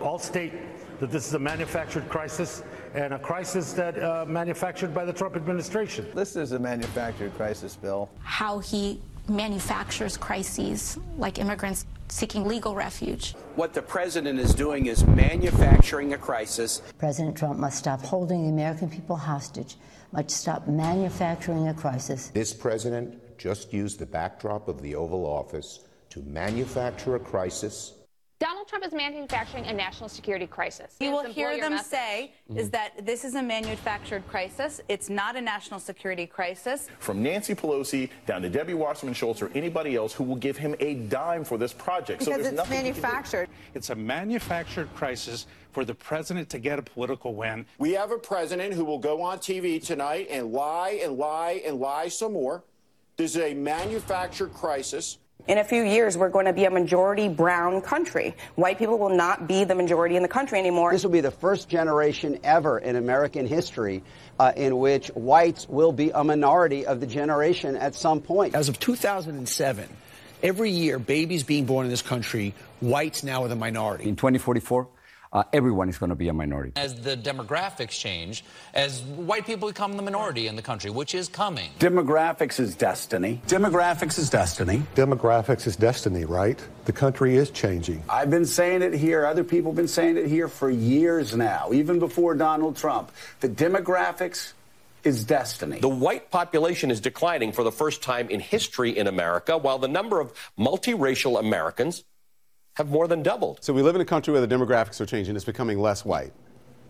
All state that this is a manufactured crisis and a crisis that uh, manufactured by the Trump administration. This is a manufactured crisis, Bill. How he manufactures crises like immigrants seeking legal refuge. What the president is doing is manufacturing a crisis. President Trump must stop holding the American people hostage, must stop manufacturing a crisis. This president just used the backdrop of the Oval Office to manufacture a crisis Donald Trump is manufacturing a national security crisis. You will hear them say Mm-hmm. is that this is a manufactured crisis. It's not a national security crisis. From Nancy Pelosi down to Debbie Wasserman Schultz or anybody else who will give him a dime for this project. Because there's it's nothing he can do. manufactured. It's a manufactured crisis for the president to get a political win. We have a president who will go on TV tonight and lie and lie and lie some more. This is a manufactured crisis. In a few years, we're going to be a majority brown country. White people will not be the majority in the country anymore. This will be the first generation ever in American history uh, in which whites will be a minority of the generation at some point. As of 2007, every year, babies being born in this country, whites now are the minority. In 2044, uh, everyone is going to be a minority. As the demographics change, as white people become the minority in the country, which is coming. Demographics is destiny. Demographics is destiny. Demographics is destiny, right? The country is changing. I've been saying it here. Other people have been saying it here for years now, even before Donald Trump. The demographics is destiny. The white population is declining for the first time in history in America, while the number of multiracial Americans have more than doubled. So we live in a country where the demographics are changing. It's becoming less white.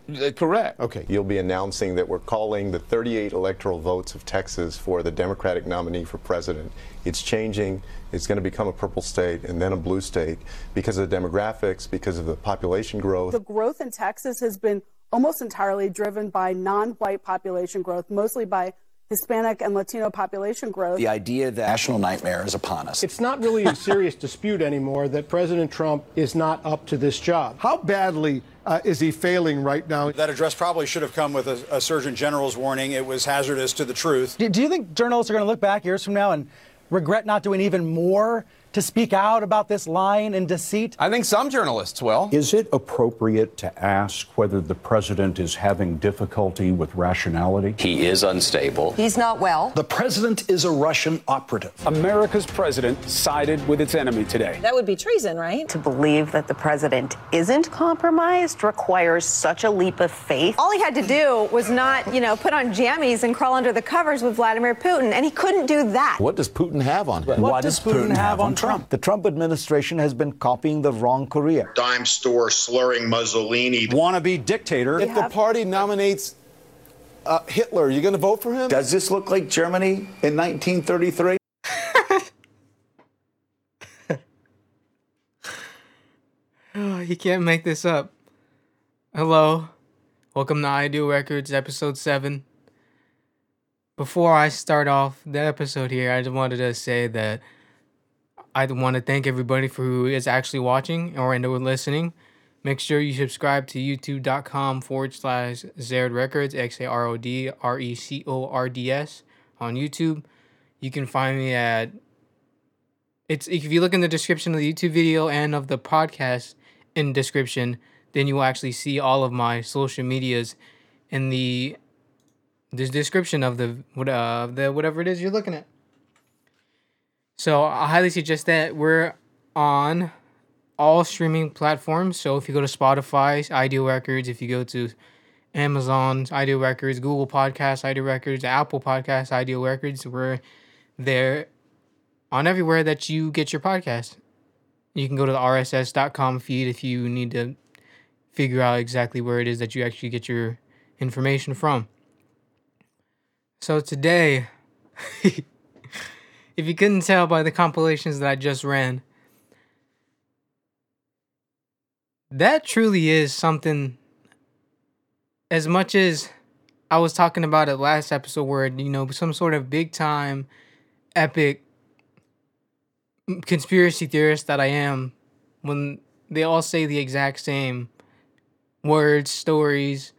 Uh, correct. Okay. You'll be announcing that we're calling the 38 electoral votes of Texas for the Democratic nominee for president. It's changing. It's going to become a purple state and then a blue state because of the demographics, because of the population growth. The growth in Texas has been almost entirely driven by non white population growth, mostly by Hispanic and Latino population growth. The idea that national nightmare is upon us. It's not really a serious dispute anymore that President Trump is not up to this job. How badly uh, is he failing right now? That address probably should have come with a, a Surgeon General's warning. It was hazardous to the truth. Do, do you think journalists are going to look back years from now and regret not doing even more to speak out about this lying and deceit? I think some journalists will. Is it appropriate to ask whether the president is having difficulty with rationality? He is unstable. He's not well. The president is a Russian operative. America's president sided with its enemy today. That would be treason, right? To believe that the president isn't compromised requires such a leap of faith. All he had to do was not, you know, put on jammies and crawl under the covers with Vladimir Putin, and he couldn't do that. What does Putin have on him? What, what does Putin, Putin have on Trump? The Trump administration has been copying the wrong Korea. Dime store slurring Mussolini. Wannabe dictator. If the party nominates uh, Hitler, are you going to vote for him? Does this look like Germany in 1933? oh, you can't make this up. Hello. Welcome to Ideal Records, episode 7. Before I start off the episode here, I just wanted to say that I want to thank everybody for who is actually watching or and listening. Make sure you subscribe to youtube.com forward slash Xarod Records, X A R O D R E C O R D S on YouTube. You can find me at it's if you look in the description of the YouTube video and of the podcast in description, then you will actually see all of my social medias in the the description of the what uh the whatever it is you're looking at. So I highly suggest that we're on all streaming platforms. So if you go to Spotify, Ideal Records, if you go to Amazon, Ideal Records, Google Podcasts, Ideal Records, Apple Podcasts, Ideal Records, we're there on everywhere that you get your podcast. You can go to the RSS.com feed if you need to figure out exactly where it is that you actually get your information from. So today, if you couldn't tell by the compilations that I just ran, that truly is something. As much as I was talking about it last episode, where you know some sort of big time, epic conspiracy theorist that I am, when they all say the exact same words, stories,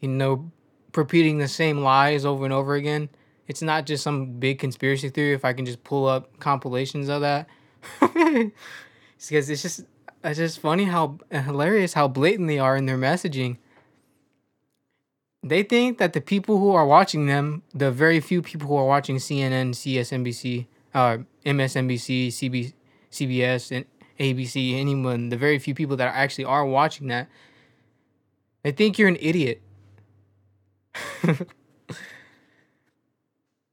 you know, repeating the same lies over and over again. It's not just some big conspiracy theory. If I can just pull up compilations of that, because it's just it's just funny how hilarious how blatant they are in their messaging. They think that the people who are watching them, the very few people who are watching CNN, CSNBC, uh, MSNBC, CB, CBS, and ABC, anyone, the very few people that actually are watching that, they think you're an idiot.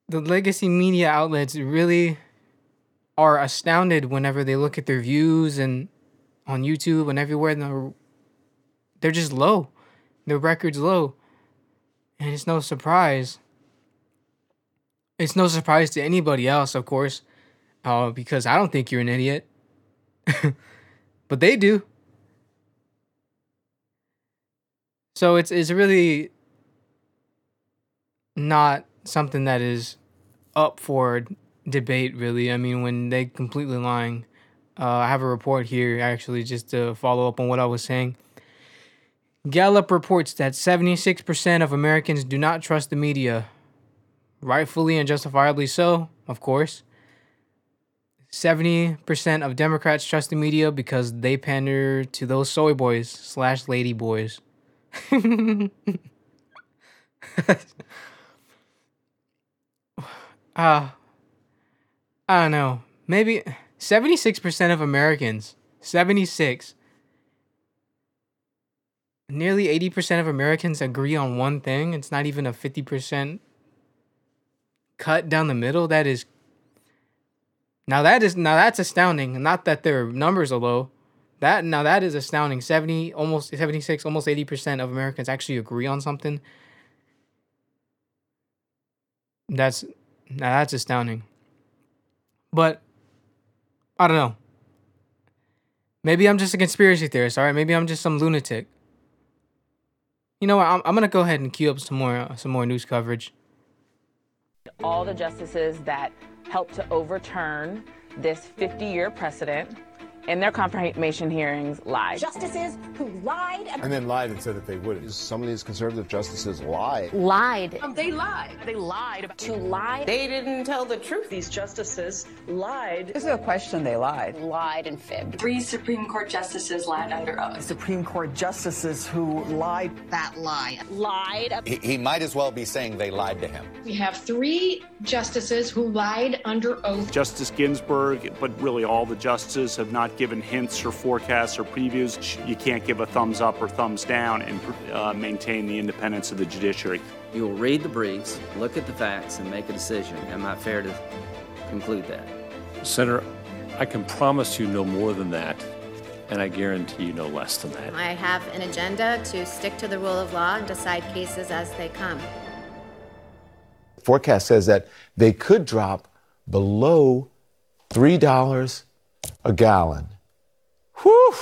the legacy media outlets really are astounded whenever they look at their views and on YouTube and everywhere. And they're, they're just low. Their record's low. And it's no surprise. It's no surprise to anybody else, of course, uh, because I don't think you're an idiot. but they do. So it's it's really not something that is up for debate really. I mean when they completely lying. Uh, I have a report here actually just to follow up on what I was saying. Gallup reports that 76% of Americans do not trust the media. Rightfully and justifiably so, of course. 70% of Democrats trust the media because they pander to those soy boys slash lady boys. uh, I don't know. Maybe 76% of Americans, 76, nearly 80% of Americans agree on one thing. It's not even a 50% cut down the middle. That is now that is now that's astounding. Not that their numbers are low. That now that is astounding. 70 almost 76 almost 80% of Americans actually agree on something. That's now that's astounding. But I don't know. Maybe I'm just a conspiracy theorist, all right? Maybe I'm just some lunatic. You know what? I'm, I'm gonna go ahead and queue up some more uh, some more news coverage. All the justices that helped to overturn this 50-year precedent in their confirmation hearings lied. Justices who lied. And then lied and said that they wouldn't. Some of these conservative justices lied. Lied. Um, they lied. They lied. About- To lie. they didn't tell the truth. These justices lied. This is a question they lied. Lied and fibbed. Three Supreme Court justices lied under oath. Supreme Court justices who lied. That lie. Lied. He, he might as well be saying they lied to him. We have three justices who lied under oath. Justice Ginsburg, but really all the justices have not given hints or forecasts or previews. You can't give a thumbs up or thumbs down and uh, maintain the independence of the judiciary. You will read the briefs, look at the facts, and make a decision. Am I fair to conclude that? Senator, I can promise you no more than that, and I guarantee you no less than that. I have an agenda to stick to the rule of law and decide cases as they come. Forecast says that they could drop below $3 a gallon. Whew.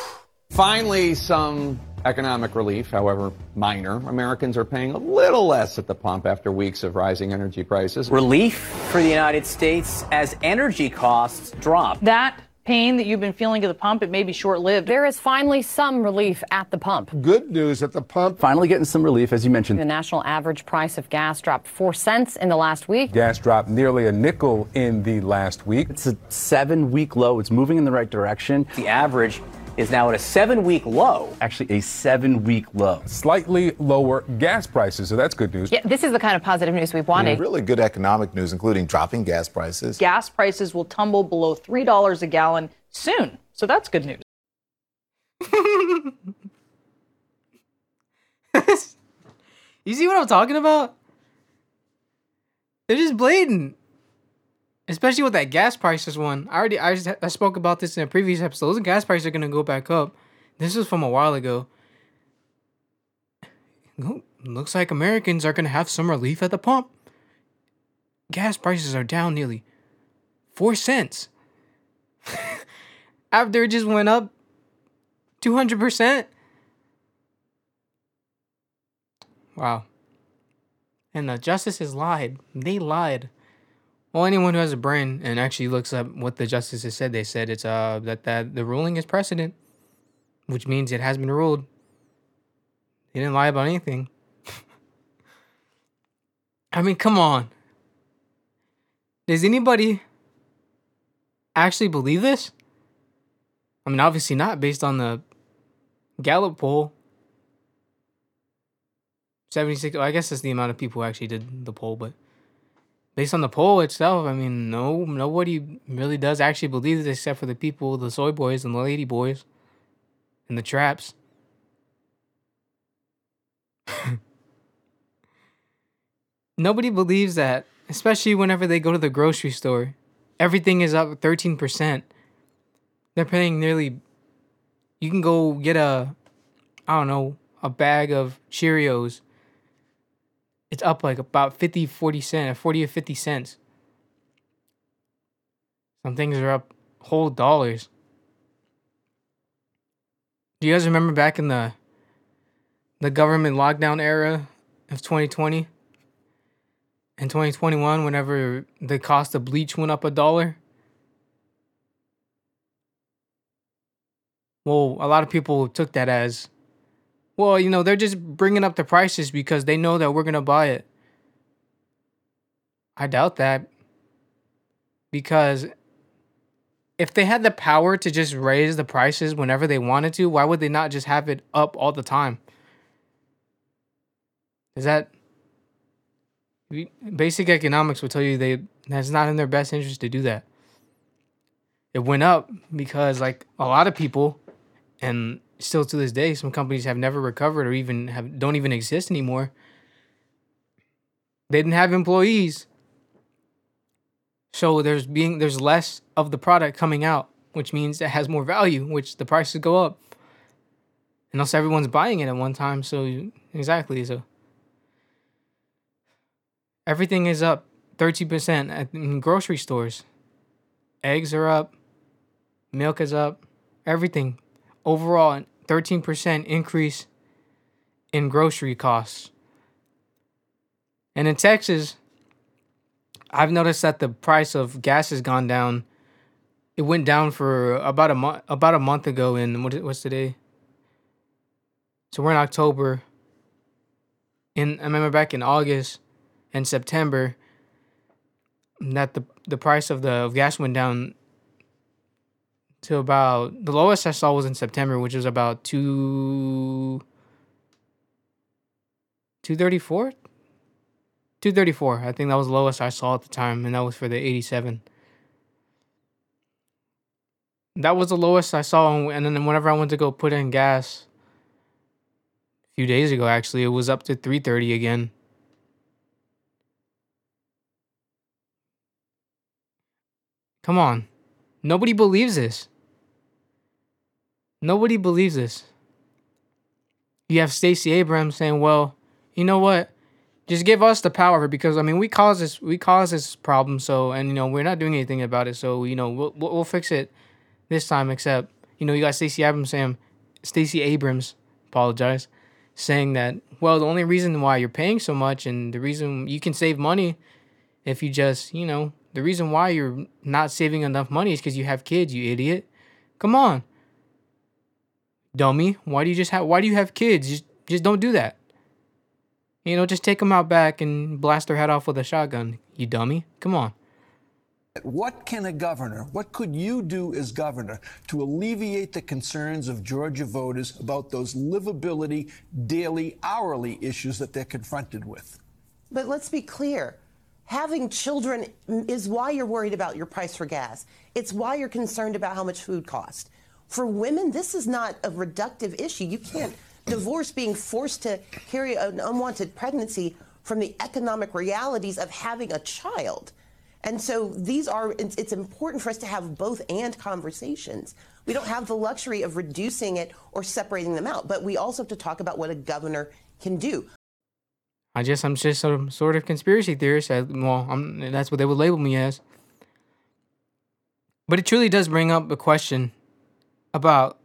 Finally, some economic relief, however minor. Americans are paying a little less at the pump after weeks of rising energy prices. Relief for the United States as energy costs drop. That pain that you've been feeling at the pump, it may be short lived. There is finally some relief at the pump. Good news at the pump. Finally getting some relief, as you mentioned. The national average price of gas dropped four cents in the last week. Gas dropped nearly a nickel in the last week. It's a seven week low. It's moving in the right direction. The average is now at a seven week low. Actually, a seven week low. Slightly lower gas prices, so that's good news. Yeah, this is the kind of positive news we've wanted. Really good economic news, including dropping gas prices. Gas prices will tumble below $3 a gallon soon. So that's good news. you see what I'm talking about? They're just blatant. Especially with that gas prices one. I already I, just, I spoke about this in a previous episode. Those gas prices are gonna go back up. This was from a while ago. Looks like Americans are gonna have some relief at the pump. Gas prices are down nearly four cents. After it just went up 200%. Wow. And the justices lied. They lied. Well, anyone who has a brain and actually looks up what the justices said, they said it's uh that that the ruling is precedent, which means it has been ruled. They didn't lie about anything. I mean, come on. Does anybody actually believe this? I mean, obviously not based on the Gallup poll. 76, well, I guess that's the amount of people who actually did the poll, but based on the poll itself, I mean, no, nobody really does actually believe this except for the people, the soy boys and the lady boys and the traps. Nobody believes that, especially whenever they go to the grocery store. Everything is up 13%. They're paying nearly you can go get a I don't know, a bag of Cheerios. It's up like about 50 40 cents, 40 or 50 cents. Some things are up whole dollars. Do you guys remember back in the the government lockdown era of 2020? In 2021, whenever the cost of bleach went up a dollar? Well, a lot of people took that as, well, you know, they're just bringing up the prices because they know that we're going to buy it. I doubt that. Because if they had the power to just raise the prices whenever they wanted to, why would they not just have it up all the time? Is that basic economics will tell you they that's not in their best interest to do that. It went up because like a lot of people and still to this day some companies have never recovered or even have don't even exist anymore. They didn't have employees. So there's being there's less of the product coming out, which means it has more value, which the prices go up. And also everyone's buying it at one time, so exactly so Everything is up 30% in grocery stores. Eggs are up, milk is up, everything. Overall, 13% increase in grocery costs. And in Texas, I've noticed that the price of gas has gone down. It went down for about a month about a month ago in what what's today? So we're in October. In I remember back in August, and September that the the price of the of gas went down to about the lowest I saw was in September, which was about two two thirty four. Two thirty four. I think that was the lowest I saw at the time, and that was for the eighty seven. That was the lowest I saw, and then whenever I went to go put in gas a few days ago, actually, it was up to three thirty again. Come on. Nobody believes this. Nobody believes this. You have Stacey Abrams saying, "Well, you know what? Just give us the power because I mean, we caused this we caused this problem, so and you know, we're not doing anything about it. So, you know, we'll we'll, we'll fix it this time except, you know, you got Stacey Abrams saying Stacey Abrams, apologize, saying that, well, the only reason why you're paying so much and the reason you can save money if you just, you know, the reason why you're not saving enough money is because you have kids, you idiot. Come on. Dummy. Why do you just have why do you have kids? Just just don't do that. You know, just take them out back and blast their head off with a shotgun, you dummy. Come on. What can a governor, what could you do as governor to alleviate the concerns of Georgia voters about those livability, daily, hourly issues that they're confronted with? But let's be clear having children is why you're worried about your price for gas. It's why you're concerned about how much food costs. For women, this is not a reductive issue. You can't divorce being forced to carry an unwanted pregnancy from the economic realities of having a child. And so these are, it's important for us to have both and conversations. We don't have the luxury of reducing it or separating them out, but we also have to talk about what a governor can do. I guess I'm just some sort of conspiracy theorist. well, I'm, that's what they would label me as. But it truly does bring up a question about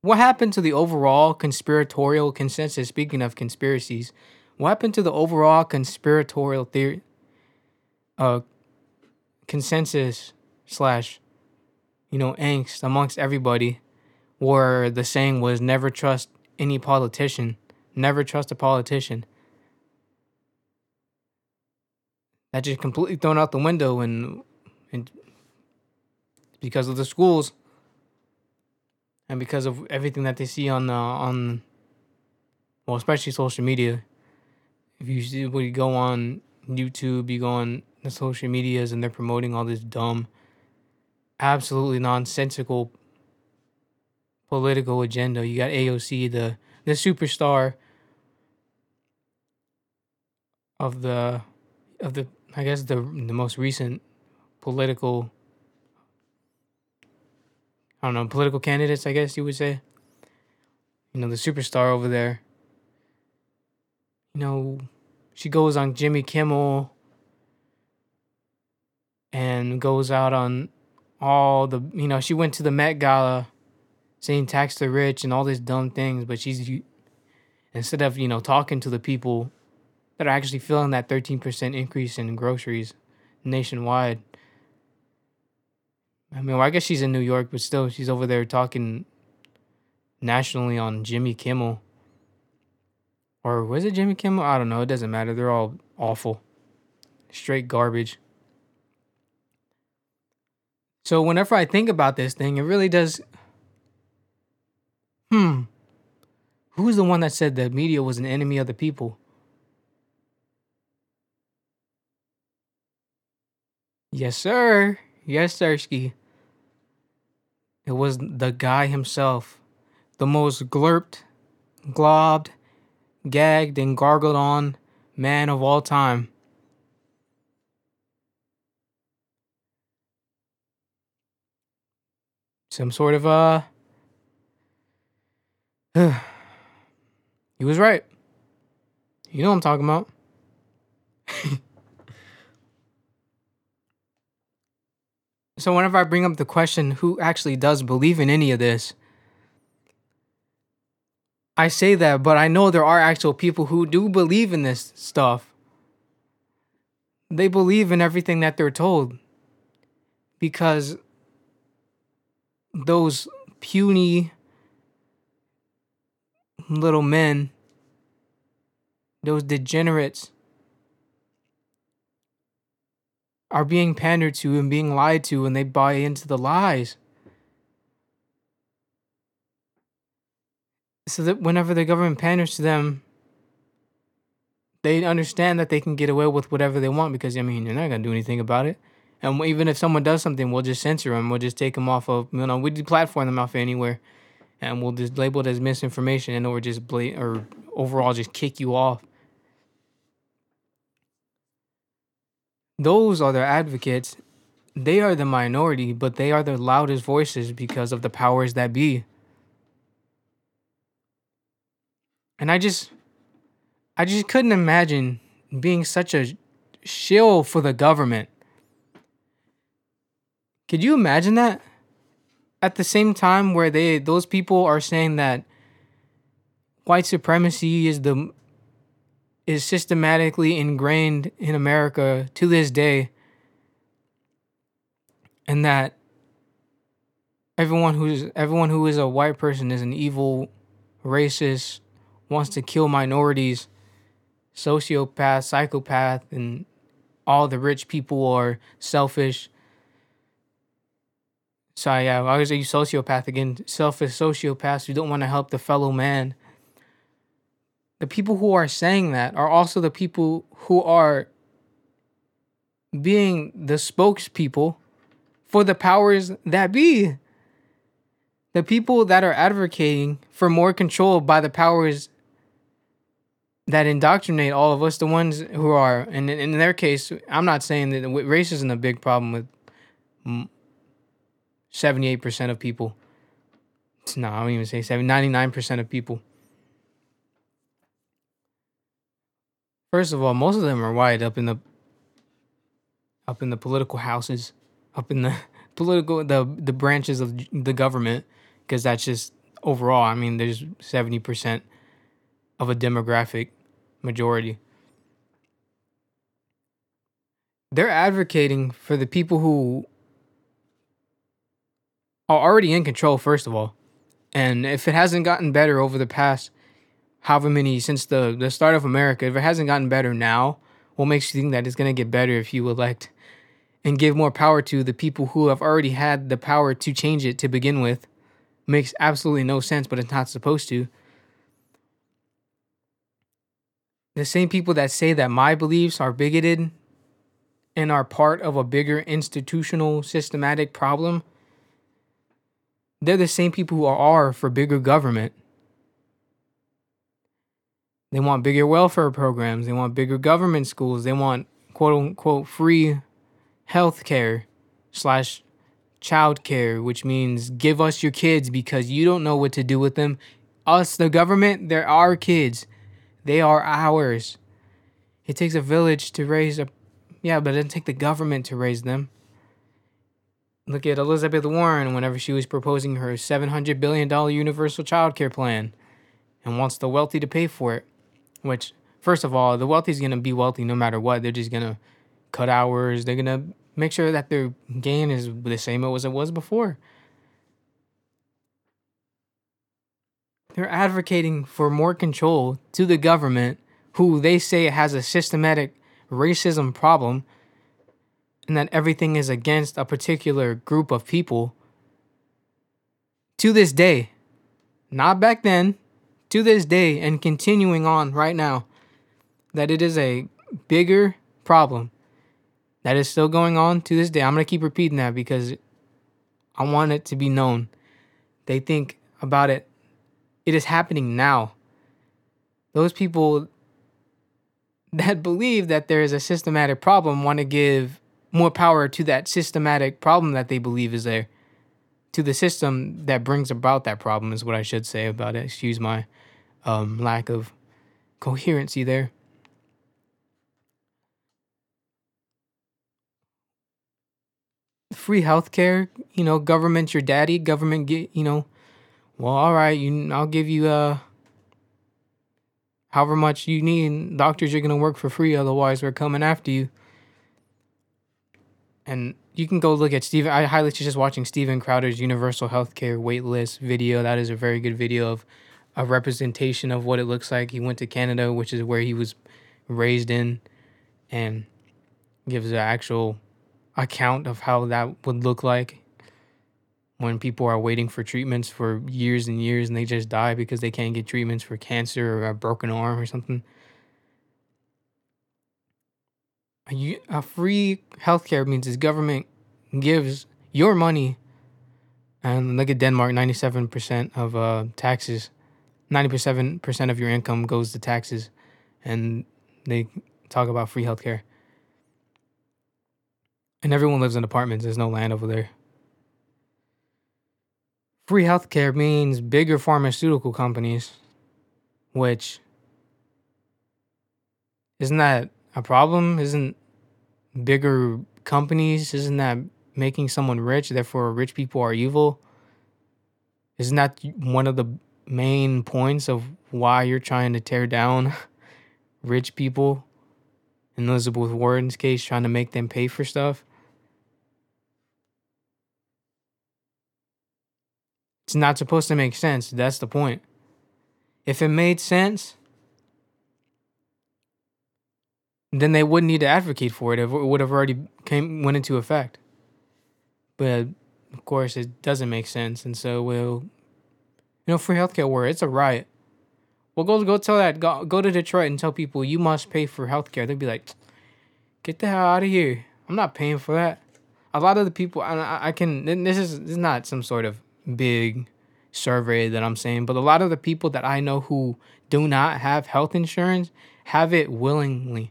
what happened to the overall conspiratorial consensus. Speaking of conspiracies, what happened to the overall conspiratorial theory, uh, consensus slash, you know, angst amongst everybody, where the saying was never trust any politician. Never trust a politician. That just completely thrown out the window and and because of the schools and because of everything that they see on the on well, especially social media. If you see when you go on YouTube, you go on the social medias and they're promoting all this dumb, absolutely nonsensical political agenda. You got AOC, the the superstar of the of the I guess the the most recent political I don't know, political candidates, I guess you would say. You know, the superstar over there. You know, she goes on Jimmy Kimmel and goes out on all the, you know, she went to the Met Gala saying tax the rich and all these dumb things, but she's, instead of, you know, talking to the people that are actually feeling that 13% increase in groceries nationwide. I mean, well, I guess she's in New York, but still, she's over there talking nationally on Jimmy Kimmel. Or was it Jimmy Kimmel? I don't know. It doesn't matter. They're all awful. Straight garbage. So whenever I think about this thing, it really does. Hmm. Who's the one that said the media was an enemy of the people? Yes, sir. Yes, Sirski. It was the guy himself. The most glurped, globbed, gagged, and gargled on man of all time. Some sort of, uh. he was right. You know what I'm talking about. So whenever I bring up the question, who actually does believe in any of this? I say that, but I know there are actual people who do believe in this stuff. They believe in everything that they're told. Because those puny little men, those degenerates, are being pandered to and being lied to and they buy into the lies. So that whenever the government panders to them, they understand that they can get away with whatever they want because, I mean, they're not going to do anything about it. And even if someone does something, we'll just censor them. We'll just take them off of, you know, we deplatform them off anywhere. And we'll just label it as misinformation and or just, bla- or overall just kick you off. those are their advocates. They are the minority, but they are the loudest voices because of the powers that be. And I just I just couldn't imagine being such a shill for the government. Could you imagine that? At the same time where they those people are saying that white supremacy is the is systematically ingrained in America to this day, and that everyone who's everyone who is a white person is an evil, racist, wants to kill minorities, sociopath, psychopath, and all the rich people are selfish. So yeah, I was a sociopath again. Selfish sociopaths who don't want to help the fellow man the people who are saying that are also the people who are being the spokespeople for the powers that be. The people that are advocating for more control by the powers that indoctrinate all of us, the ones who are, and in their case, I'm not saying that race isn't a big problem with 78% of people. No, I don't even say 7, 99% of people. First of all, most of them are white up in the up in the political houses, up in the political the the branches of the government because that's just overall, I mean, there's 70% of a demographic majority. They're advocating for the people who are already in control first of all. And if it hasn't gotten better over the past however many since the the start of America, if it hasn't gotten better now, what makes you think that it's gonna get better if you elect and give more power to the people who have already had the power to change it to begin with makes absolutely no sense, but it's not supposed to. The same people that say that my beliefs are bigoted and are part of a bigger institutional systematic problem, they're the same people who are for bigger government. They want bigger welfare programs. They want bigger government schools. They want quote unquote free health care slash child care, which means give us your kids because you don't know what to do with them. Us, the government, they're our kids. They are ours. It takes a village to raise a yeah, but it doesn't take the government to raise them. Look at Elizabeth Warren whenever she was proposing her $700 billion universal child care plan and wants the wealthy to pay for it. Which, first of all, the wealthy is going to be wealthy no matter what. They're just going to cut hours. They're going to make sure that their gain is the same as it was before. They're advocating for more control to the government, who they say has a systematic racism problem, and that everything is against a particular group of people. To this day, not back then, to this day, and continuing on right now, that it is a bigger problem that is still going on to this day. I'm going to keep repeating that because I want it to be known. They think about it. It is happening now. Those people that believe that there is a systematic problem want to give more power to that systematic problem that they believe is there. To the system that brings about that problem is what I should say about it. Excuse my um, lack of coherency there. Free healthcare, you know, government your daddy, government get, you know, well, all right, you I'll give you uh however much you need. Doctors you're to work for free, otherwise we're coming after you. And you can go look at Steven. I highly suggest watching Steven Crowder's Universal Healthcare Waitlist video. That is a very good video of a representation of what it looks like. He went to Canada, which is where he was raised in, and gives an actual account of how that would look like when people are waiting for treatments for years and years and they just die because they can't get treatments for cancer or a broken arm or something. A, a free healthcare means the government gives your money, and look at Denmark 97% of uh, taxes, 97% of your income goes to taxes, and they talk about free healthcare. And everyone lives in apartments, there's no land over there. Free healthcare means bigger pharmaceutical companies, which isn't that a problem? Isn't bigger companies, isn't that making someone rich? Therefore, rich people are evil? Isn't that one of the main points of why you're trying to tear down rich people? In Elizabeth Warren's case, trying to make them pay for stuff? It's not supposed to make sense. That's the point. If it made sense, then they wouldn't need to advocate for it. It would have already came went into effect. But of course, it doesn't make sense, and so we'll, you know, free healthcare where it's a riot. Well, go go tell that go go to Detroit and tell people you must pay for healthcare. They'd be like, "Get the hell out of here! I'm not paying for that." A lot of the people, I, I can. This is this is not some sort of big survey that I'm saying, but a lot of the people that I know who do not have health insurance have it willingly.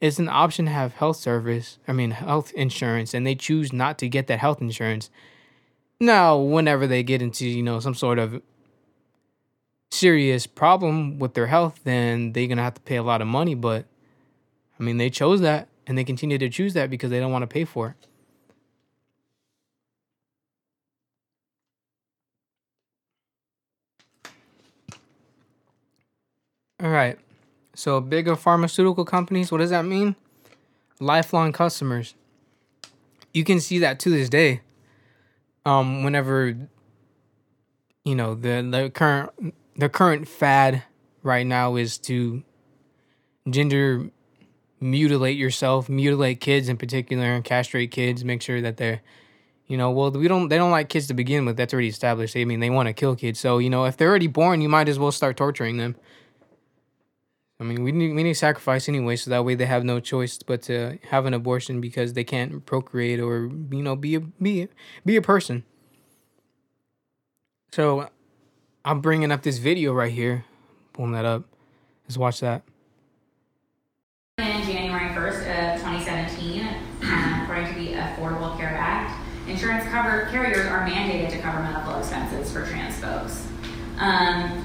It's an option to have health service, I mean, health insurance, and they choose not to get that health insurance. Now, whenever they get into, you know, some sort of serious problem with their health, then they're going to have to pay a lot of money. But, I mean, they chose that and they continue to choose that because they don't want to pay for it. All right. So bigger pharmaceutical companies, what does that mean? Lifelong customers. You can see that to this day. Um, whenever you know the the current the current fad right now is to gender mutilate yourself, mutilate kids in particular, and castrate kids. Make sure that they're, you know, well, we don't. They don't like kids to begin with. That's already established. I mean, they want to kill kids. So you know, if they're already born, you might as well start torturing them. I mean, we need we need sacrifice anyway, so that way they have no choice but to have an abortion because they can't procreate or you know be a be be a person. So, I'm bringing up this video right here. Pulling that up. Let's watch that. In January 1st of 2017, um, according to the Affordable Care Act, insurance cover carriers are mandated to cover medical expenses for trans folks. Um,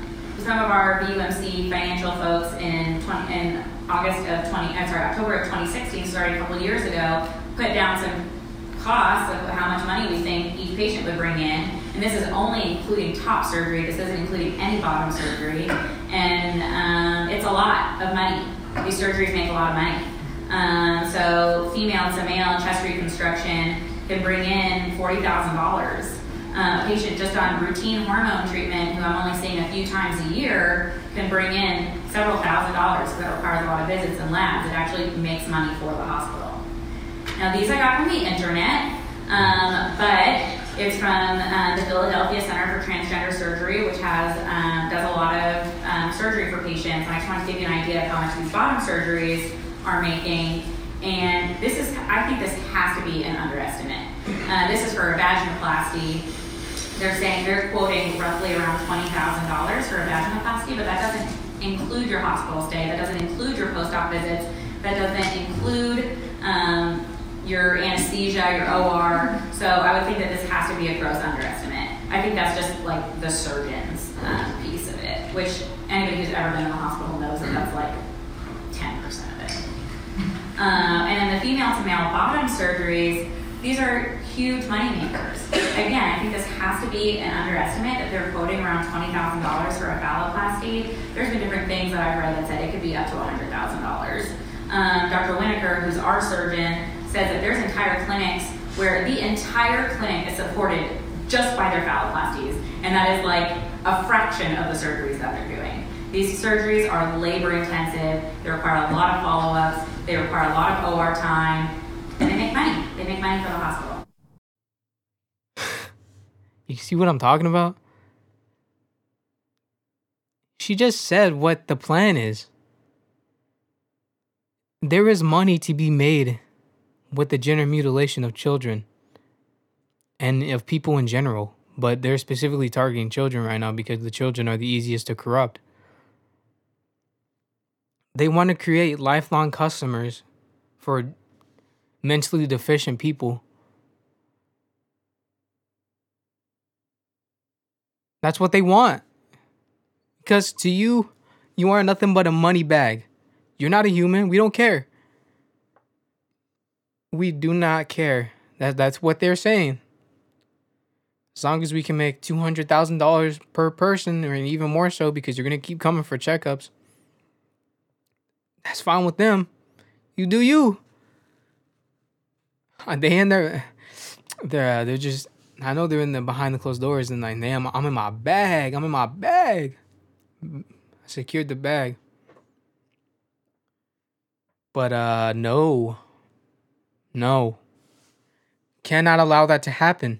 some of our VUMC financial folks in 20, in August of 20, I'm sorry, October of 2016, started a couple years ago, put down some costs of how much money we think each patient would bring in. And this is only including top surgery. This isn't including any bottom surgery. And um, it's a lot of money. These surgeries make a lot of money. Um, so female to male chest reconstruction can bring in $40,000. A patient just on routine hormone treatment, who I'm only seeing a few times a year, can bring in several thousand dollars. So that requires a lot of visits and labs. It actually makes money for the hospital. Now, these I got from the internet, um, but it's from uh, the Philadelphia Center for Transgender Surgery, which has um, does a lot of um, surgery for patients. And I just want to give you an idea of how much these bottom surgeries are making. And this is, I think this has to be an underestimate. Uh, this is for a vaginoplasty. They're saying they're quoting roughly around $20,000 for a vaginoplasty, but that doesn't include your hospital stay. That doesn't include your post-op visits. That doesn't include um, your anesthesia, your OR. So I would think that this has to be a gross underestimate. I think that's just like the surgeon's um, piece of it, which anybody who's ever been in the hospital knows that that's like 10% of it. Uh, and then the female to male bottom surgeries, these are huge money makers. Again, I think this has to be an underestimate that they're quoting around $20,000 for a phalloplasty. There's been different things that I've read that said it could be up to $100,000. Um, Dr. Winokur, who's our surgeon, says that there's entire clinics where the entire clinic is supported just by their phalloplasties, and that is like a fraction of the surgeries that they're doing. These surgeries are labor intensive, they require a lot of follow ups, they require a lot of OR time, and they make money. They make money for the hospital. You see what I'm talking about? She just said what the plan is. There is money to be made with the gender mutilation of children and of people in general, but they're specifically targeting children right now because the children are the easiest to corrupt. They want to create lifelong customers for mentally deficient people. That's what they want. Because to you, you are nothing but a money bag. You're not a human. We don't care. We do not care. That that's what they're saying. As long as we can make two hundred thousand dollars per person, or even more so, because you're gonna keep coming for checkups. That's fine with them. You do you. Uh, They in there, they're uh, they're just. I know they're in the behind the closed doors and like, damn, I'm in my bag. I'm in my bag. I secured the bag. But uh, no, no. Cannot allow that to happen.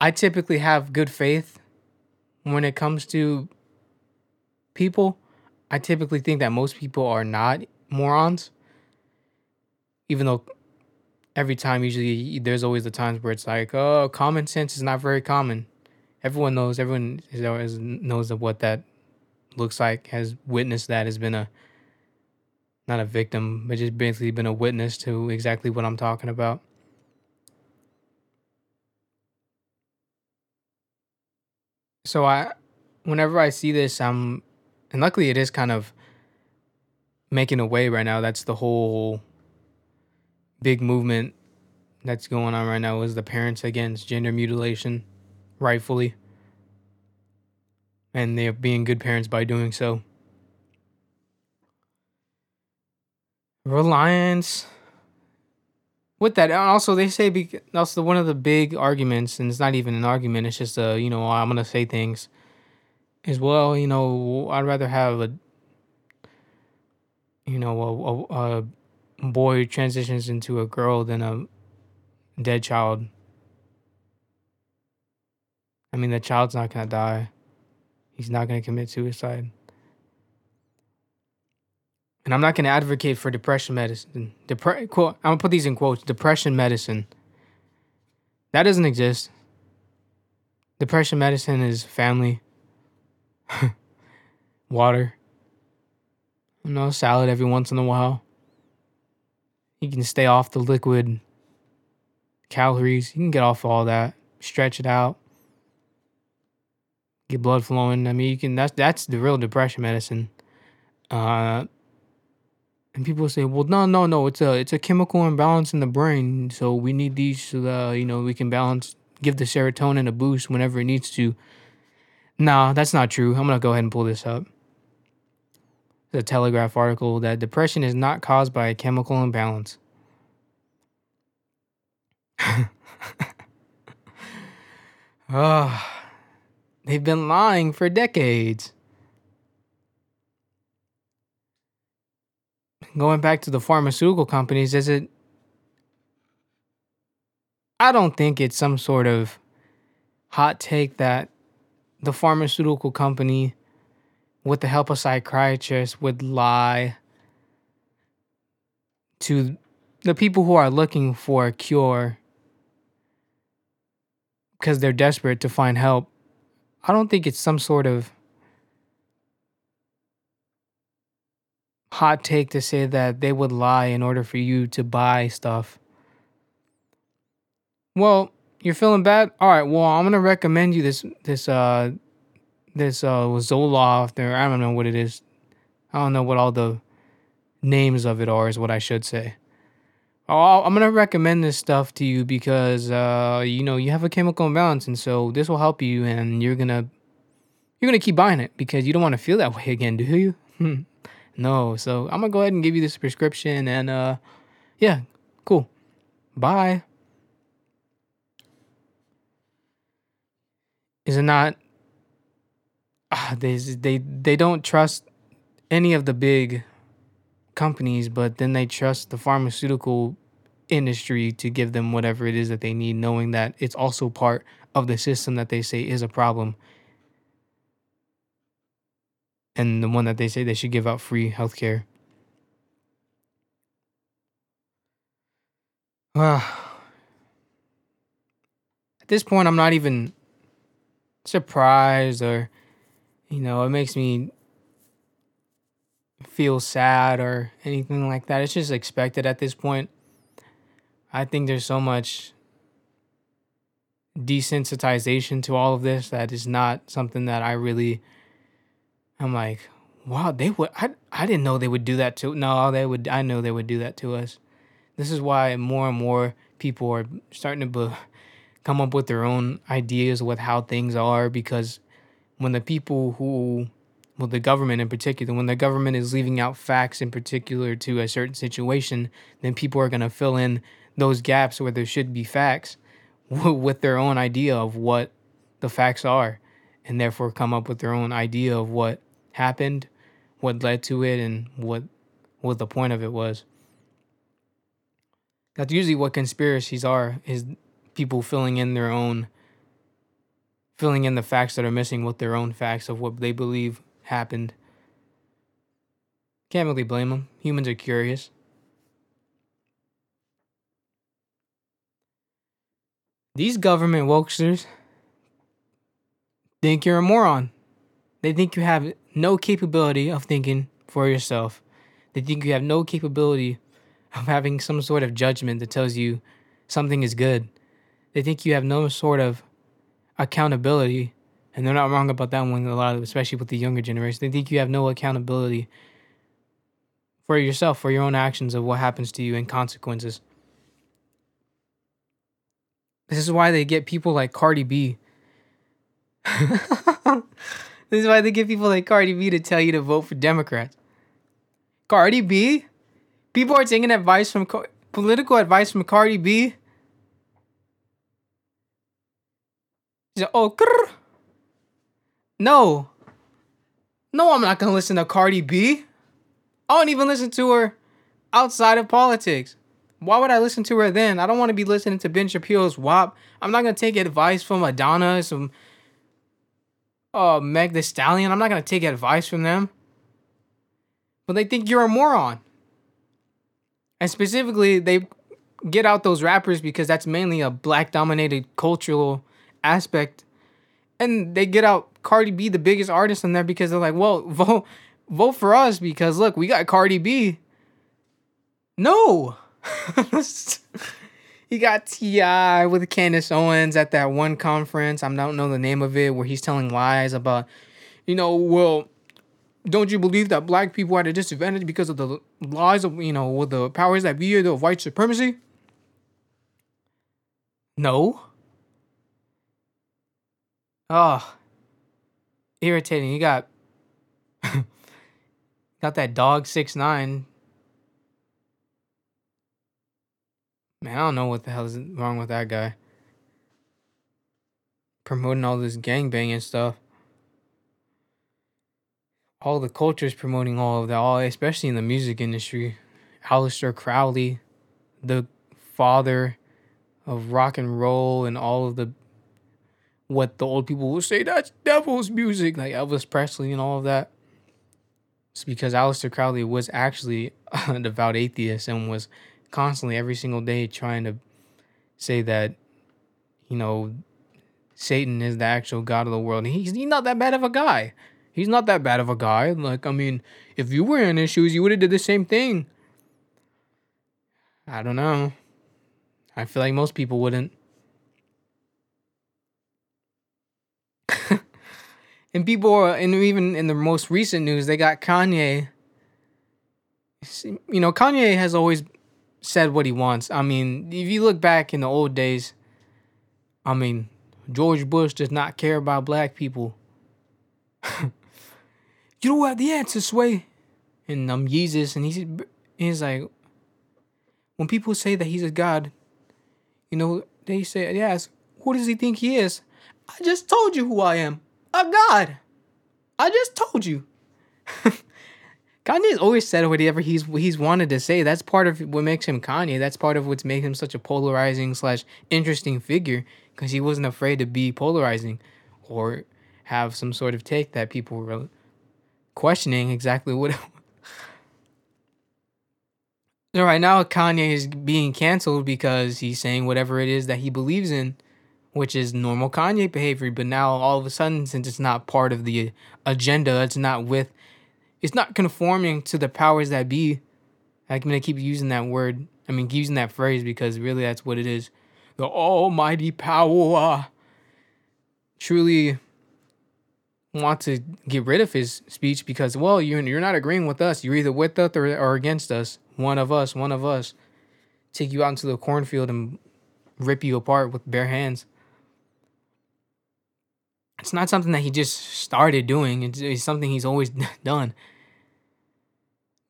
I typically have good faith when it comes to people. I typically think that most people are not morons. Even though every time, usually, there's always the times where it's like, oh, common sense is not very common. Everyone knows, everyone is, knows what that looks like, has witnessed that, has been a not a victim, but just basically been a witness to exactly what I'm talking about. So I whenever I see this, I'm and luckily it is kind of making a way right now. That's the whole big movement that's going on right now is the parents against gender mutilation, rightfully. And they're being good parents by doing so. Reliance. With that, also they say also one of the big arguments, and it's not even an argument. It's just a you know I'm gonna say things. As well, you know I'd rather have a you know, a, a, a boy transitions into a girl than a dead child. I mean, the child's not gonna die. He's not gonna commit suicide. And I'm not gonna advocate for depression medicine. Depre- quote, I'm gonna put these in quotes. Depression medicine. That doesn't exist. Depression medicine is family, water, you know, salad every once in a while. You can stay off the liquid calories. You can get off all that. Stretch it out. Get blood flowing. I mean, you can. That's that's the real depression medicine. Uh, and people say, "Well, no, no, no. It's a it's a chemical imbalance in the brain. So we need these so that you know we can balance, give the serotonin a boost whenever it needs to." No, that's not true. I'm gonna go ahead and pull this up. The Telegraph article that depression is not caused by a chemical imbalance. oh, they've been lying for decades. Going back to the pharmaceutical companies, is it? I don't think it's some sort of hot take that the pharmaceutical company, with the help of psychiatrists, would lie to the people who are looking for a cure because they're desperate to find help. I don't think it's some sort of hot take to say that they would lie in order for you to buy stuff. Well, you're feeling bad? All right, well, I'm going to recommend you this this uh this uh Zoloft or I don't know what it is. I don't know what all the names of it are is what I should say. Oh, I'm gonna recommend this stuff to you because uh, you know you have a chemical imbalance, and so this will help you, and you're gonna you're gonna keep buying it because you don't want to feel that way again, do you? no, so I'm gonna go ahead and give you this prescription, and uh, yeah, cool, bye. Is it not? Ah, they they they don't trust any of the big companies, but then they trust the pharmaceutical industry to give them whatever it is that they need, knowing that it's also part of the system that they say is a problem. And the one that they say they should give out free healthcare. Ah. At this point, I'm not even surprised or, you know, it makes me feel sad or anything like that. It's just expected at this point. I think there's so much desensitization to all of this that is not something that I really I'm like, wow, they would I I didn't know they would do that to no, they would I know they would do that to us. This is why more and more people are starting to be, come up with their own ideas with how things are because when the people who well, the government in particular, when the government is leaving out facts in particular to a certain situation, then people are going to fill in those gaps where there should be facts with their own idea of what the facts are, and therefore come up with their own idea of what happened, what led to it, and what what the point of it was. That's usually what conspiracies are: is people filling in their own, filling in the facts that are missing with their own facts of what they believe happened. Can't really blame them. Humans are curious. These government wokesters think you're a moron. They think you have no capability of thinking for yourself. They think you have no capability of having some sort of judgment that tells you something is good. They think you have no sort of accountability and they're not wrong about that one a lot of especially with the younger generation. They think you have no accountability for yourself for your own actions of what happens to you and consequences. This is why they get people like cardi b. This is why they get people like cardi b to tell you to vote for democrats. Cardi b? People are taking advice from political advice from cardi b Like, oh grr. No. No, I'm not gonna listen to Cardi B. I don't even listen to her outside of politics. Why would I listen to her then? I don't want to be listening to Ben Shapiro's WAP. I'm not gonna take advice from Madonna, some uh Meg the Stallion. I'm not gonna take advice from them. But they think you're a moron. And specifically, they get out those rappers because that's mainly a black dominated cultural aspect. And they get out Cardi B, the biggest artist in there, because they're like, well, vote vote for us because look, we got Cardi B. No. he got T.I. with Candace Owens at that one conference. I don't know the name of it, where he's telling lies about, you know, well, don't you believe that black people are at a disadvantage because of the lies of, you know, with the powers that be of white supremacy? No. Oh. Irritating. You got got that dog six nine. Man, I don't know what the hell is wrong with that guy. Promoting all this gangbanging stuff. All the cultures promoting all of that, all especially in the music industry. Aleister Crowley, the father of rock and roll and all of the what the old people will say that's devil's music, like Elvis Presley and all of that. It's because Aleister Crowley was actually a devout atheist and was constantly every single day trying to say that, you know, Satan is the actual God of the world. He's, he's not that bad of a guy. He's not that bad of a guy. Like, I mean, if you were in his shoes, you would have did the same thing. I don't know. I feel like most people wouldn't. And people are, and even in the most recent news, they got Kanye. You know, Kanye has always said what he wants. I mean, if you look back in the old days, I mean, George Bush does not care about black people. you don't have the answer, Sway. And I'm um, Jesus, and he's he's like, when people say that he's a god, you know, they say, yes, who does he think he is? I just told you who I am. A god. I just told you. Kanye's always said whatever he's he's wanted to say. That's part of what makes him Kanye. That's part of what's made him such a polarizing slash interesting figure because he wasn't afraid to be polarizing or have some sort of take that people were questioning exactly what. so right now, Kanye is being canceled because he's saying whatever it is that he believes in, which is normal Kanye behavior. But now, all of a sudden, since it's not part of the agenda, it's not with it's not conforming to the powers that be. I'm gonna keep using that word. I mean, using that phrase because really that's what it is. The almighty power. Truly want to get rid of his speech because, well, you're, you're not agreeing with us. You're either with us or, or against us. One of us, one of us. Take you out into the cornfield and rip you apart with bare hands. It's not something that he just started doing. It's, it's something he's always done.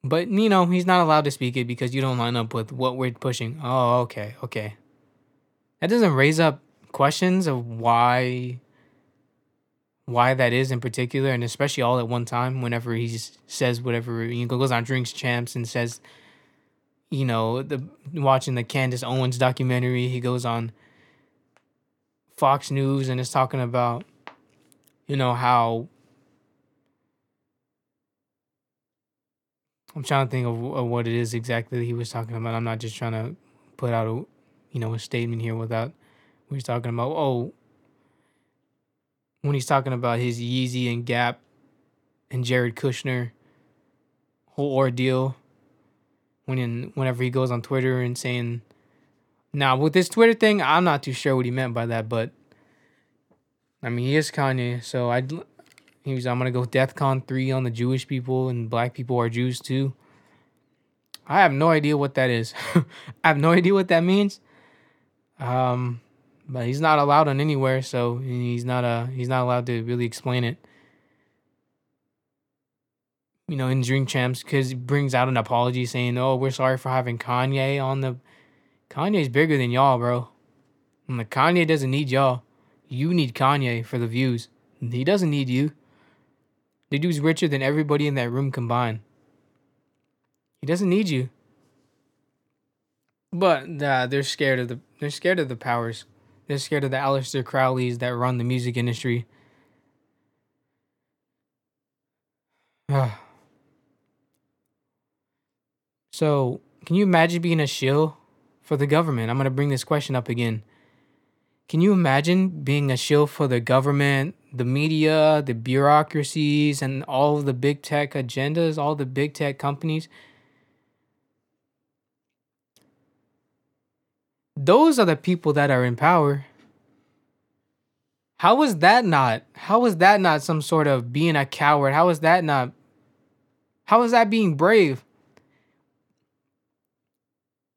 But you know, he's not allowed to speak it because you don't line up with what we're pushing. Oh, okay, okay. That doesn't raise up questions of why why that is in particular, and especially all at one time. Whenever he says whatever, he goes on Drink Champs and says, you know, the watching the Candace Owens documentary. He goes on Fox News and is talking about, you know, how I'm trying to think of, of what it is exactly that he was talking about. I'm not just trying to put out a, you know, a statement here without. He's talking about oh, when he's talking about his Yeezy and Gap, and Jared Kushner whole ordeal. When in, whenever he goes on Twitter and saying, now with this Twitter thing, I'm not too sure what he meant by that, but I mean he is Kanye, so I he was, I'm gonna go DEFCON three on the Jewish people and black people are Jews too. I have no idea what that is. I have no idea what that means. Um, but he's not allowed on anywhere, so he's not uh he's not allowed to really explain it. You know, in Drink Champs, because he brings out an apology saying, "Oh, we're sorry for having Kanye on the." Kanye's bigger than y'all, bro. And the Kanye doesn't need y'all. You need Kanye for the views. He doesn't need you. The dude's richer than everybody in that room combined. He doesn't need you. But they're scared of the they're scared of the powers. They're scared of the Aleister Crowleys that run the music industry. so, can you imagine being a shill for the government? I'm going to bring this question up again. Can you imagine being a shill for the government, the media, the bureaucracies, and all of the big tech agendas, all the big tech companies? Those are the people that are in power. How is that not? How is that not some sort of being a coward? How is that not? How is that being brave?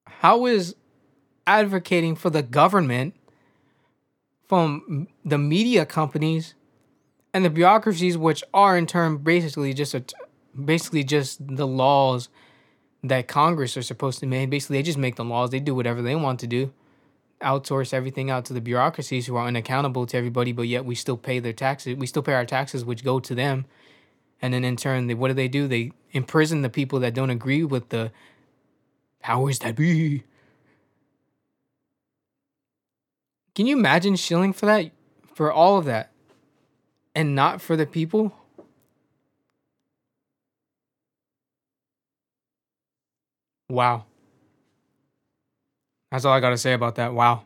How is advocating for the government from the media companies and the bureaucracies, which are in turn basically just a, basically just the laws that Congress are supposed to make. Basically, they just make the laws. They do whatever they want to do. Outsource everything out to the bureaucracies who are unaccountable to everybody, but yet we still pay their taxes. We still pay our taxes, which go to them. And then in turn, they, what do they do? They imprison the people that don't agree with the powers that be. Can you imagine shilling for that? For all of that? And not for the people? Wow. That's all I got to say about that. Wow.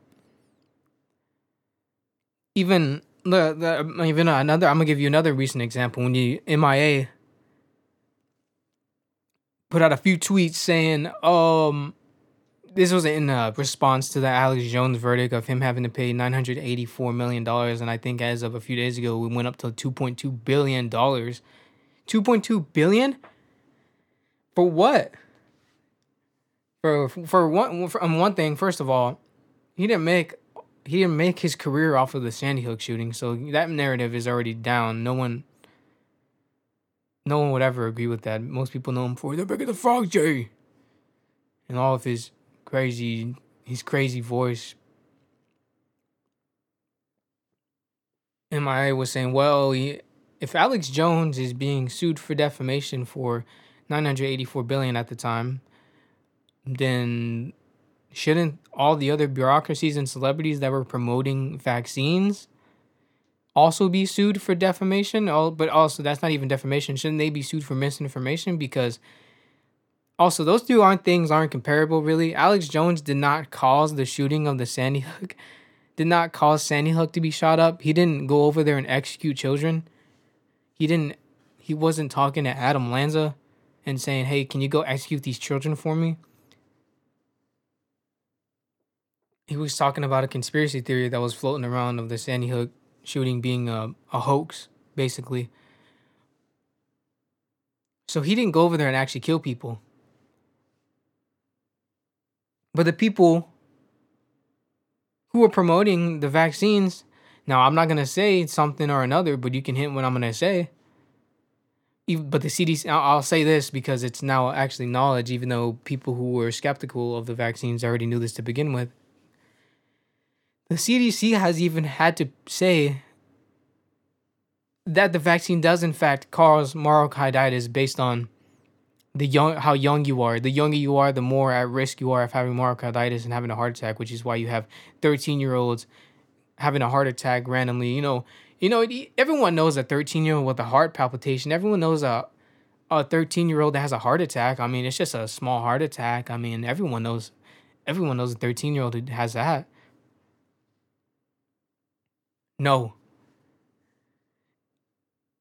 Even the, the even another I'm to give you another recent example when you MIA put out a few tweets saying um this was in uh, response to the Alex Jones verdict of him having to pay 984 million dollars and I think as of a few days ago we went up to 2.2 billion dollars. 2.2 billion? For what? For for one for um, one thing, first of all, he didn't make he didn't make his career off of the Sandy Hook shooting, so that narrative is already down. No one no one would ever agree with that. Most people know him for the Big of the Frog J. And all of his crazy his crazy voice. MIA was saying, well, if Alex Jones is being sued for defamation for 984 billion at the time, then shouldn't all the other bureaucracies and celebrities that were promoting vaccines also be sued for defamation? Oh, but also that's not even defamation. Shouldn't they be sued for misinformation? Because also those two aren't things aren't comparable really. Alex Jones did not cause the shooting of the Sandy Hook, did not cause Sandy Hook to be shot up. He didn't go over there and execute children. He didn't. He wasn't talking to Adam Lanza and saying, "Hey, can you go execute these children for me?" he was talking about a conspiracy theory that was floating around of the Sandy Hook shooting being a, a hoax, basically. So he didn't go over there and actually kill people. But the people who are promoting the vaccines, now I'm not going to say something or another, but you can hint what I'm going to say. But the CDC, I'll say this because it's now actually knowledge, even though people who were skeptical of the vaccines already knew this to begin with the CDC has even had to say that the vaccine does in fact cause myocarditis based on the young how young you are. The younger you are, the more at risk you are of having myocarditis and having a heart attack, which is why you have 13 year olds having a heart attack randomly. You know, you know, everyone knows a 13 year old with a heart palpitation. Everyone knows a a 13 year old that has a heart attack. I mean, it's just a small heart attack. I mean, everyone knows everyone knows a 13 year old who has that. No.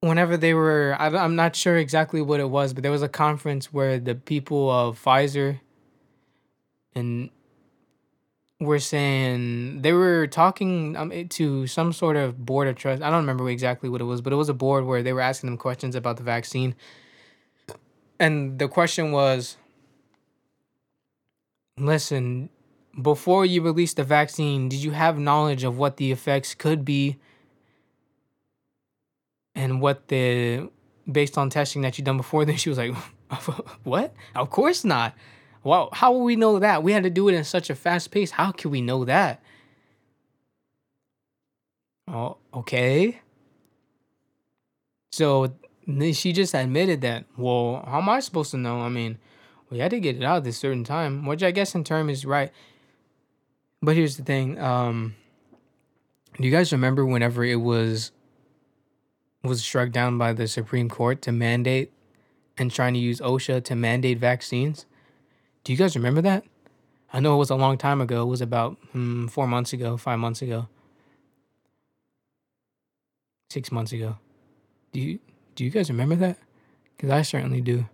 Whenever they were, I, I'm not sure exactly what it was, but there was a conference where the people of Pfizer and were saying they were talking um, to some sort of board of trust. I don't remember exactly what it was, but it was a board where they were asking them questions about the vaccine. And the question was listen, before you released the vaccine, did you have knowledge of what the effects could be and what the based on testing that you done before then she was like what? Of course not. Well how will we know that? We had to do it in such a fast pace. How can we know that? Oh okay. So then she just admitted that well how am i supposed to know? I mean we had to get it out at this certain time, which I guess in term is right. But here's the thing. Um, do you guys remember whenever it was was struck down by the Supreme Court to mandate and trying to use OSHA to mandate vaccines? Do you guys remember that? I know it was a long time ago. It was about mm, four months ago, five months ago, six months ago. Do you do you guys remember that? Because I certainly do.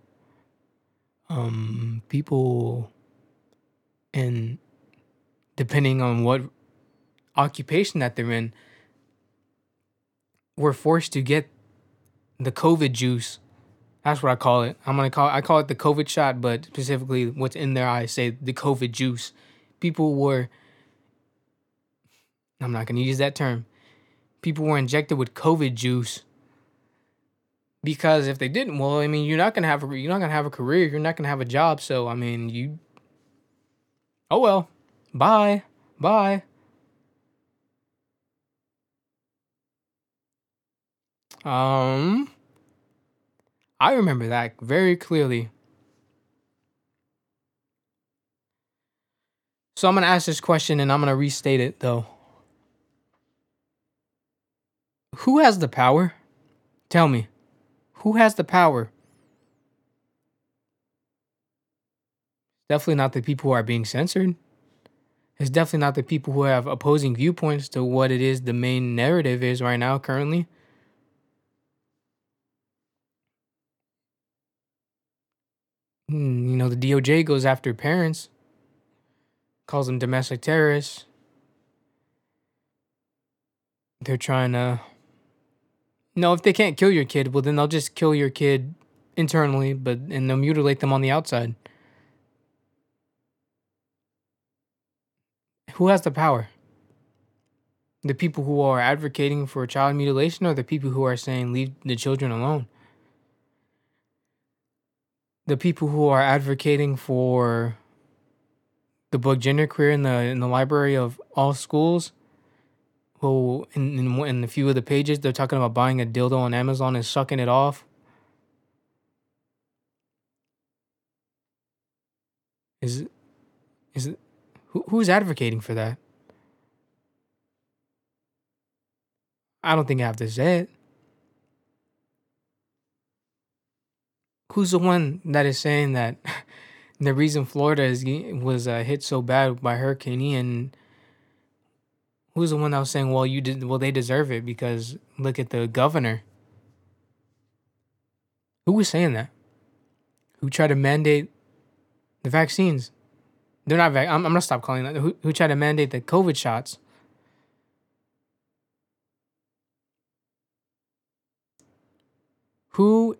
Um, people, and depending on what occupation that they're in, were forced to get the COVID juice. That's what I call it. I'm gonna call I call it the COVID shot, but specifically what's in their eyes say the COVID juice. People were I'm not gonna use that term. People were injected with COVID juice because if they didn't, well, I mean, you're not gonna have a you're not gonna have a career. You're not gonna have a job. So I mean, you. Oh well, bye, bye. Um, I remember that very clearly. So I'm gonna ask this question and I'm gonna restate it though. Who has the power? Tell me. Who has the power? Definitely not the people who are being censored. It's definitely not the people who have opposing viewpoints to what it is the main narrative is right now, currently. Hmm, you know, the DOJ goes after parents, calls them domestic terrorists. They're trying to. No, if they can't kill your kid, well, then they'll just kill your kid internally, but and they'll mutilate them on the outside. Who has the power? The people who are advocating for child mutilation or the people who are saying leave the children alone? The people who are advocating for the book Genderqueer in the in the library of all schools. Who in, in in a few of the pages they're talking about buying a dildo on Amazon and sucking it off. Is is who, who's advocating for that? I don't think I have to say it. Who's the one that is saying that the reason Florida is, was uh, hit so bad by Hurricane Ian? Who's the one that was saying, "Well, you did. Well, they deserve it because look at the governor." Who was saying that? Who tried to mandate the vaccines? They're not. Vac- I'm, I'm gonna stop calling that. Who, who tried to mandate the COVID shots? Who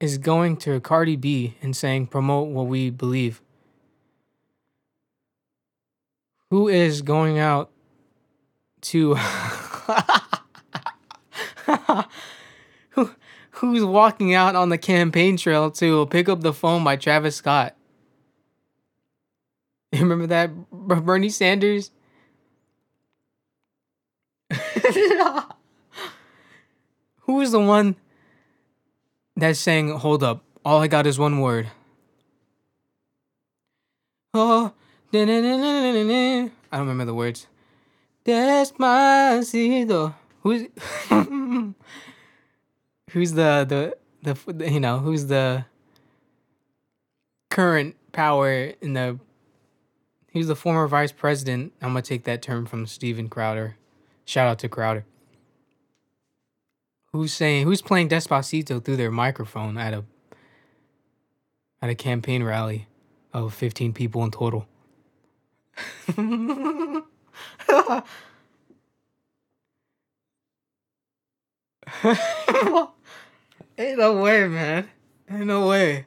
is going to Cardi B and saying promote what we believe? Who is going out to who who's walking out on the campaign trail to pick up the phone by Travis Scott? You remember that Bernie Sanders? Who is the one that's saying, hold up, all I got is one word? Oh, I don't remember the words. Despacito. Who's who's the, the the you know who's the current power in the He's the former vice president. I'm gonna take that term from Steven Crowder. Shout out to Crowder. Who's saying who's playing Despacito through their microphone at a at a campaign rally of 15 people in total. Ain't no way, man. Ain't no way.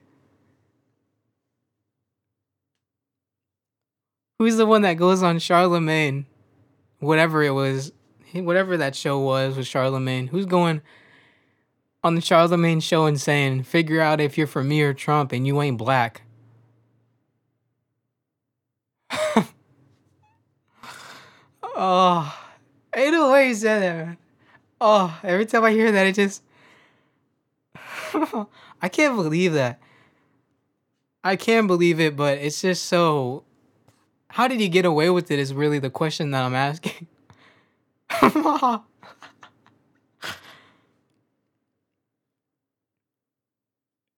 Who's the one that goes on Charlamagne? Whatever it was, whatever that show was with Charlamagne. Who's going on the Charlamagne show and saying, "Figure out if you're for me or Trump, and you ain't black." oh, ain't no way he said that, man. Oh, every time I hear that, it just I can't believe that. I can't believe it, but it's just so. How did he get away with it? Is really the question that I'm asking.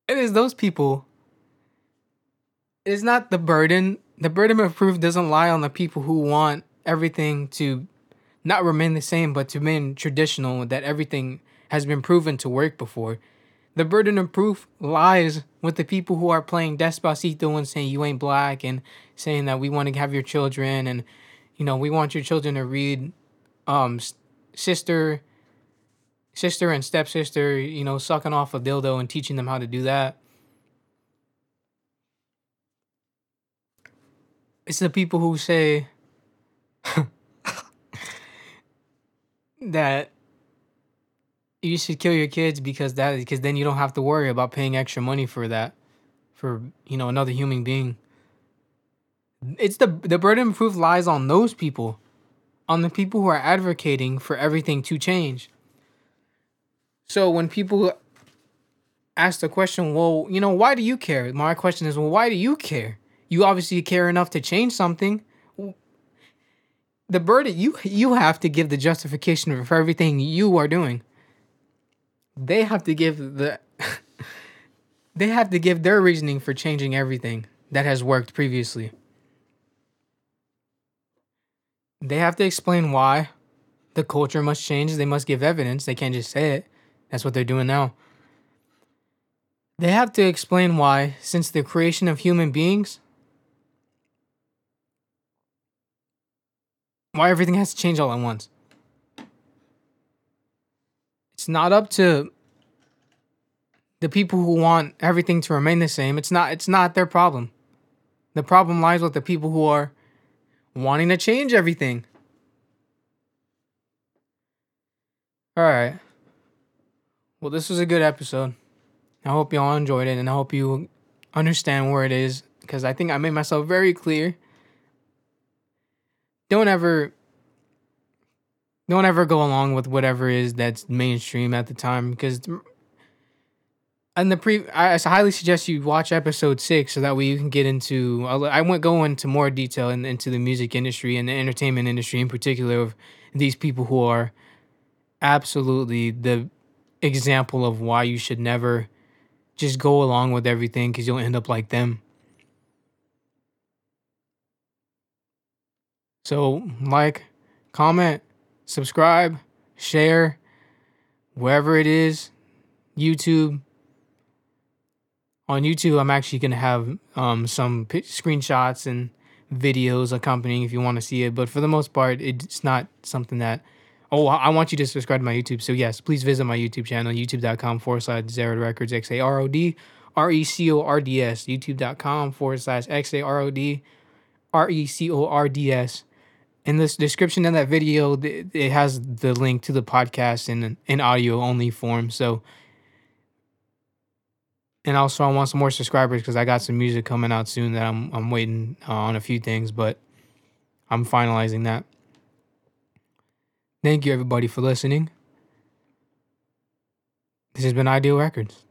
it is those people. It's not the burden. The burden of proof doesn't lie on the people who want everything to not remain the same, but to remain traditional, that everything has been proven to work before. The burden of proof lies with the people who are playing Despacito and saying you ain't black and saying that we want to have your children and, you know, we want your children to read um, sister, sister and stepsister, you know, sucking off a dildo and teaching them how to do that. It's the people who say that you should kill your kids because that because then you don't have to worry about paying extra money for that for you know another human being it's the the burden of proof lies on those people on the people who are advocating for everything to change. So when people ask the question well you know why do you care? My question is well why do you care? You obviously care enough to change something. The burden you you have to give the justification for everything you are doing. They have to give the they have to give their reasoning for changing everything that has worked previously. They have to explain why the culture must change. They must give evidence. They can't just say it. That's what they're doing now. They have to explain why, since the creation of human beings, why everything has to change all at once. It's not up to the people who want everything to remain the same. It's not it's not their problem. The problem lies with the people who are wanting to change everything. All right. Well, this was a good episode. I hope y'all enjoyed it and I hope you understand where it is because I think I made myself very clear. Don't ever don't ever go along with whatever is that's mainstream at the time because and the pre I highly suggest you watch episode six so that way you can get into I won't go into more detail in, into the music industry and the entertainment industry in particular of these people who are absolutely the example of why you should never just go along with everything because you'll end up like them. So like, comment, subscribe, share, wherever it is, YouTube. On YouTube, I'm actually gonna have um, some p- screenshots and videos accompanying if you want to see it. But for the most part, it's not something that. Oh, I want you to subscribe to my YouTube. So yes, please visit my YouTube channel, youtube.com forward slash Xarod Records, X A R O D R E C O R D S, youtube.com forward slash X A R O D R E C O R D S in this description of that video, it has the link to the podcast in in audio only form. So, and also I want some more subscribers because I got some music coming out soon that I'm I'm waiting uh, on a few things, but I'm finalizing that. Thank you everybody for listening. This has been Ideal Records.